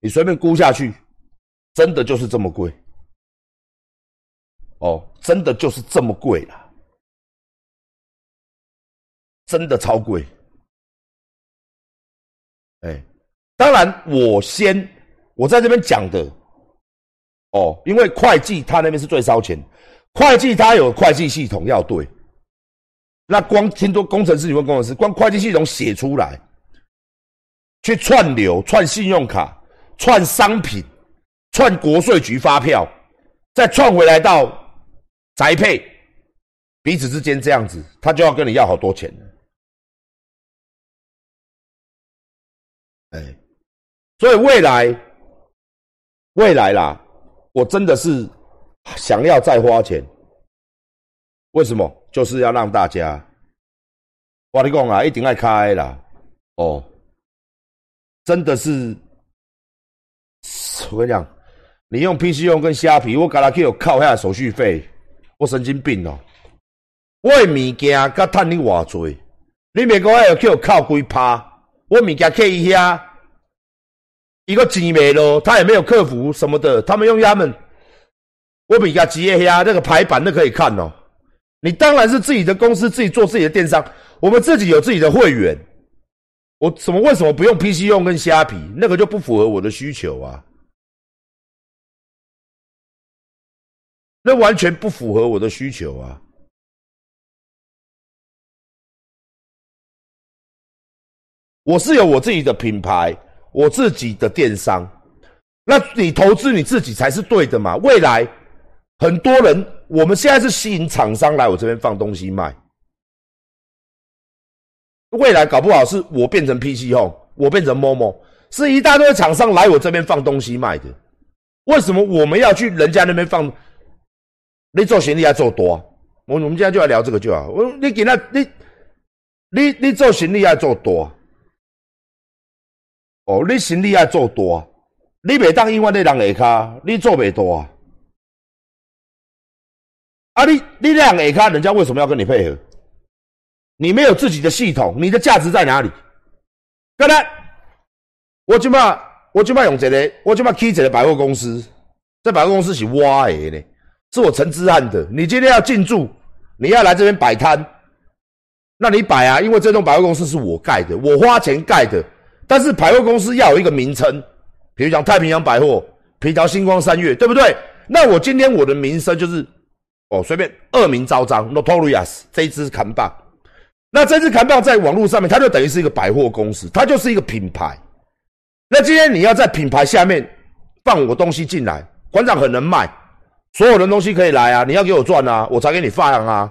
你随便估下去，真的就是这么贵。哦，真的就是这么贵了，真的超贵。哎，当然我先我在这边讲的，哦，因为会计他那边是最烧钱，会计他有会计系统要对，那光听多工程师，你问工程师，光会计系统写出来，去串流、串信用卡、串商品、串国税局发票，再串回来到。宅配彼此之间这样子，他就要跟你要好多钱哎，所以未来未来啦，我真的是想要再花钱。为什么？就是要让大家，我跟你讲啊，一定爱开啦。哦，真的是，我跟你讲，你用 PC 用跟虾皮，我给他去有靠下手续费。我神经病哦！我的物件甲赚你偌多，你咪讲要叫我靠几趴？我物件可以遐，一个钱没咯，他也没有客服什么的，他们用他们，我物件直接遐那个排版都可以看哦。你当然是自己的公司自己做自己的电商，我们自己有自己的会员。我什么为什么不用 PC 用跟虾皮？那个就不符合我的需求啊。那完全不符合我的需求啊！我是有我自己的品牌，我自己的电商，那你投资你自己才是对的嘛。未来很多人，我们现在是吸引厂商来我这边放东西卖，未来搞不好是我变成 PC Home，我变成 Momo，是一大堆厂商来我这边放东西卖的。为什么我们要去人家那边放？你做生意要做多，我我们现在就来聊这个就好。我你给他你你你做生意要做多，哦，你生意要做多，你袂当永远在人下骹，你做袂多啊？啊，你你两下骹，人家为什么要跟你配合？你没有自己的系统，你的价值在哪里？刚才我今嘛我今嘛用这个，我今嘛开这个百货公司，这百货公司是我的呢。是我陈之汉的。你今天要进驻，你要来这边摆摊，那你摆啊，因为这栋百货公司是我盖的，我花钱盖的。但是百货公司要有一个名称，比如讲太平洋百货、皮条星光三月，对不对？那我今天我的名声就是，哦，随便恶名昭彰，Notorious 这一支砍棒。那这支砍棒在网络上面，它就等于是一个百货公司，它就是一个品牌。那今天你要在品牌下面放我东西进来，馆长很能卖。所有的东西可以来啊！你要给我赚啊，我才给你放啊。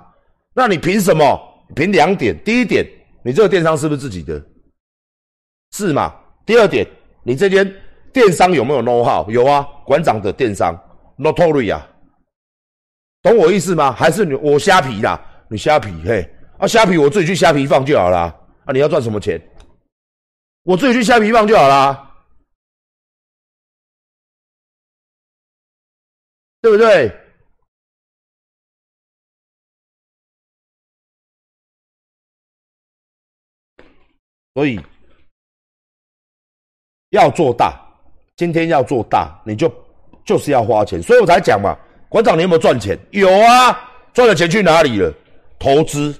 那你凭什么？凭两点：第一点，你这个电商是不是自己的？是嘛？第二点，你这间电商有没有 know how？有啊，馆长的电商 notory 啊，懂我意思吗？还是你我虾皮啦？你虾皮嘿啊，虾皮我自己去虾皮放就好啦。啊，你要赚什么钱？我自己去虾皮放就好啦。对不对？所以要做大，今天要做大，你就就是要花钱，所以我才讲嘛。馆长，你有没有赚钱？有啊，赚了钱去哪里了？投资。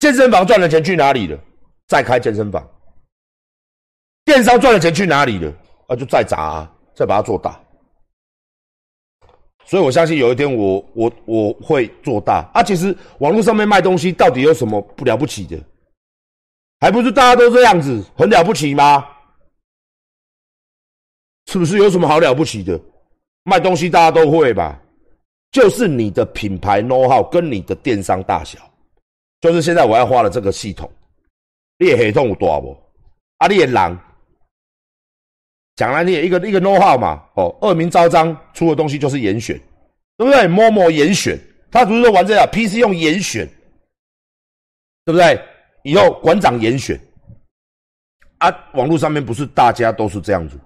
健身房赚了钱去哪里了？再开健身房。电商赚了钱去哪里了？啊，就再砸，再把它做大。所以，我相信有一天，我我我会做大啊！其实网络上面卖东西到底有什么不了不起的？还不是大家都这样子，很了不起吗？是不是有什么好了不起的？卖东西大家都会吧？就是你的品牌 know how 跟你的电商大小，就是现在我要花的这个系统，你的系统有大不？啊，你的人。讲来你也一个一个 know how 嘛，哦，恶名昭彰出的东西就是严选，对不对？摸摸严选，他不是说玩这样，PC 用严选，对不对？以后馆长严选，啊，网络上面不是大家都是这样子，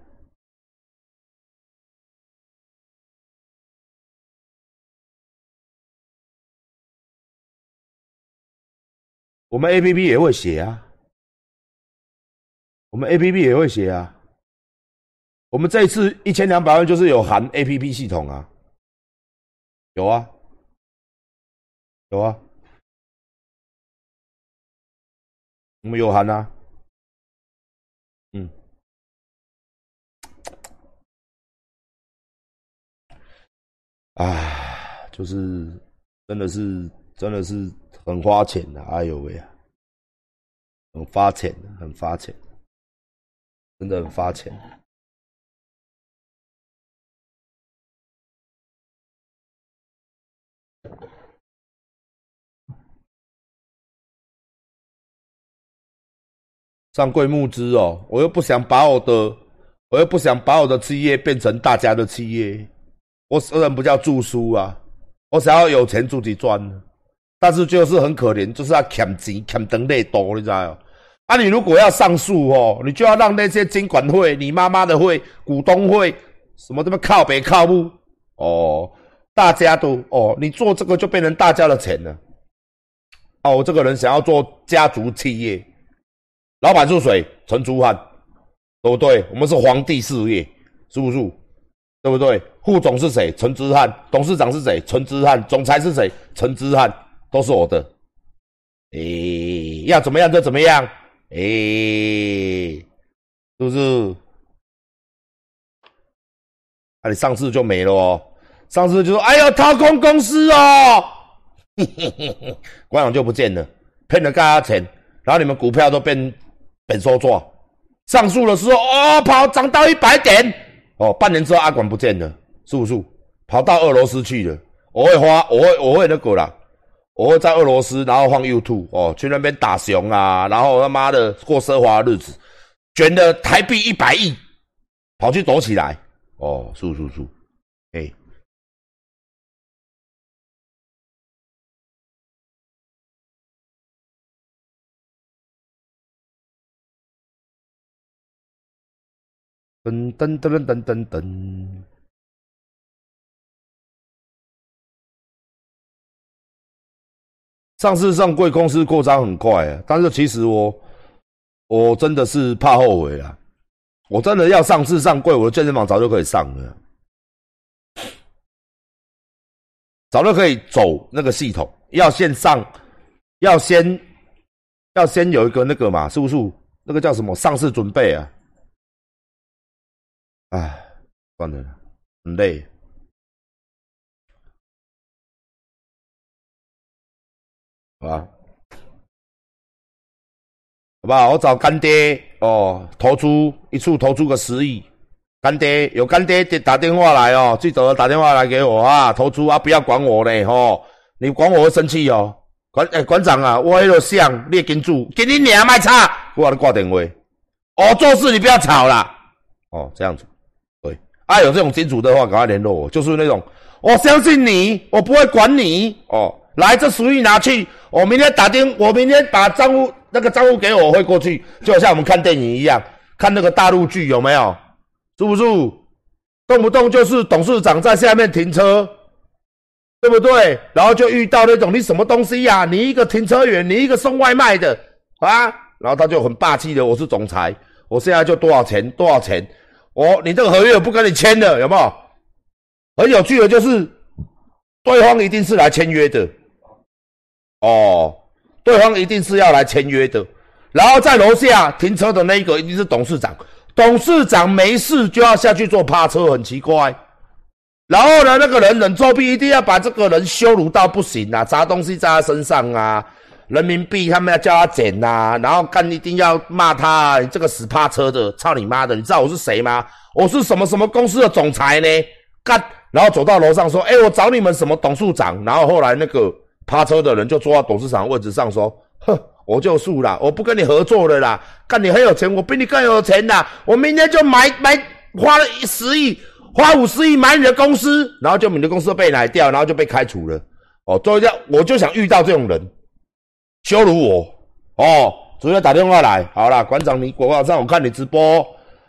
我们 A P P 也会写啊，我们 A P P 也会写啊。我们这一次一千两百万就是有含 A P P 系统啊，有啊，有啊，我们有含啊，嗯，啊，就是真的是真的是很花钱的，哎呦喂，很花钱，很花钱，真的很花钱。上柜募资哦，我又不想把我的，我又不想把我的企业变成大家的企业。我虽然不叫著书啊，我想要有钱自己赚，但是就是很可怜，就是要欠钱欠等累多，你知道啊，你如果要上诉哦，你就要让那些监管会、你妈妈的会、股东会什么这么靠北靠不哦，大家都哦，你做这个就变成大家的钱了。哦，我这个人想要做家族企业。老板是谁？陈竹汉，对不对？我们是皇帝事业，是不是？对不对？副总是谁？陈之汉。董事长是谁？陈之汉。总裁是谁？陈之汉，都是我的。诶，要怎么样就怎么样。诶，是不是？那你上市就没了哦。上市就说：“哎呦，掏空公司哦。”嘿嘿嘿嘿，官网就不见了，骗了大家钱，然后你们股票都变。本收做上诉的时候，哦，跑涨到一百点，哦，半年之后阿管不见了，是不是？跑到俄罗斯去了。我会花，我会，我会那个啦，我会在俄罗斯，然后放 YouTube，哦，去那边打熊啊，然后他妈的过奢华日子，卷的台币一百亿，跑去躲起来，哦，是是是，哎。噔噔噔噔噔噔！上市上柜公司扩张很快啊，但是其实我我真的是怕后悔啊！我真的要上市上柜，我的健身房早就可以上了，早就可以走那个系统，要先上，要先要先有一个那个嘛，是不是？那个叫什么上市准备啊？唉，算了，很累，好吧，好不好？我找干爹哦，投出一处投出个十亿，干爹有干爹打电话来哦，记得打电话来给我啊，投出啊，不要管我嘞吼，你管我会生气哦，馆诶馆长啊，我迄个想你跟住，给你娘卖差，我你挂电话，哦，做事你不要吵啦，哦，这样子。啊，有这种金主的话，赶快联络我。就是那种，我相信你，我不会管你哦。来，这十亿拿去，我明天打电，我明天把账户那个账户给我，我会过去，就好像我们看电影一样，看那个大陆剧有没有？是不是？动不动就是董事长在下面停车，对不对？然后就遇到那种你什么东西呀？你一个停车员，你一个送外卖的啊？然后他就很霸气的，我是总裁，我现在就多少钱？多少钱？哦，你这个合约我不跟你签了，有没有？很有趣的，就是对方一定是来签约的。哦，对方一定是要来签约的。然后在楼下停车的那一个一定是董事长，董事长没事就要下去做趴车，很奇怪。然后呢，那个人冷作弊，一定要把这个人羞辱到不行啊，砸东西在他身上啊。人民币，他们要叫他捡呐，然后干一定要骂他，你这个死趴车的，操你妈的！你知道我是谁吗？我是什么什么公司的总裁呢？干，然后走到楼上说：“哎，我找你们什么董事长？”然后后来那个趴车的人就坐到董事长位置上说：“哼，我就输了，我不跟你合作了啦！干你很有钱，我比你更有钱呐！我明天就买买，花了十亿，花五十亿买你的公司，然后就你的公司被奶掉，然后就被开除了。哦，最后这样，我就想遇到这种人。”羞辱我哦！主要打电话来，好了，馆长，你广告上我看你直播，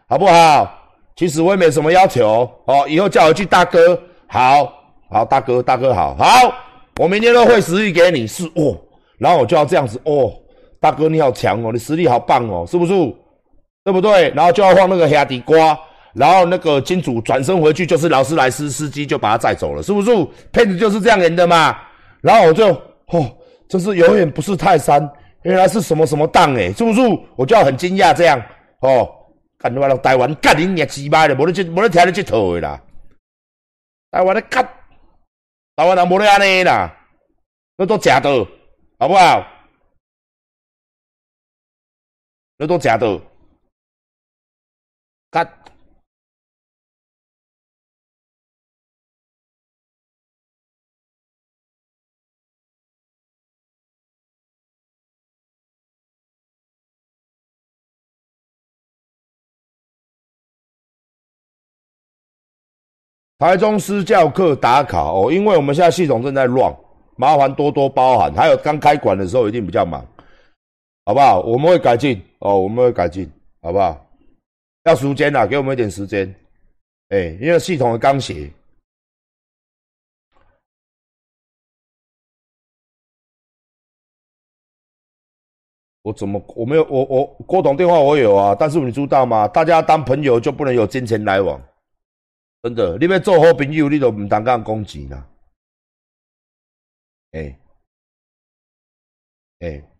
好不好？其实我也没什么要求哦，以后叫我一句大哥，好好大哥，大哥好好，我明天都会实力给你是哦，然后我就要这样子哦，大哥你好强哦，你实力好棒哦，是不是？对不对？然后就要放那个黑地瓜，然后那个金主转身回去就是劳斯莱斯司机就把他载走了，是不是？骗子就是这样演的嘛。然后我就哦，这是永远不是泰山，原来是什么什么档诶，是不是？我就很惊讶这样哦，干你妈了台湾干你娘鸡巴的，无得这无得听你这套的啦，台湾的干，台湾人无得安尼啦，那都假的，好不好？那都假的，干。台中私教课打卡哦，因为我们现在系统正在乱，麻烦多多包涵。还有刚开馆的时候一定比较忙，好不好？我们会改进哦，我们会改进，好不好？要时间呐，给我们一点时间。哎，因为系统刚写，我怎么我没有我我郭董电话我有啊，但是你知道吗？大家当朋友就不能有金钱来往。真的，你要做好朋友，你都唔当讲攻击啦。哎，哎。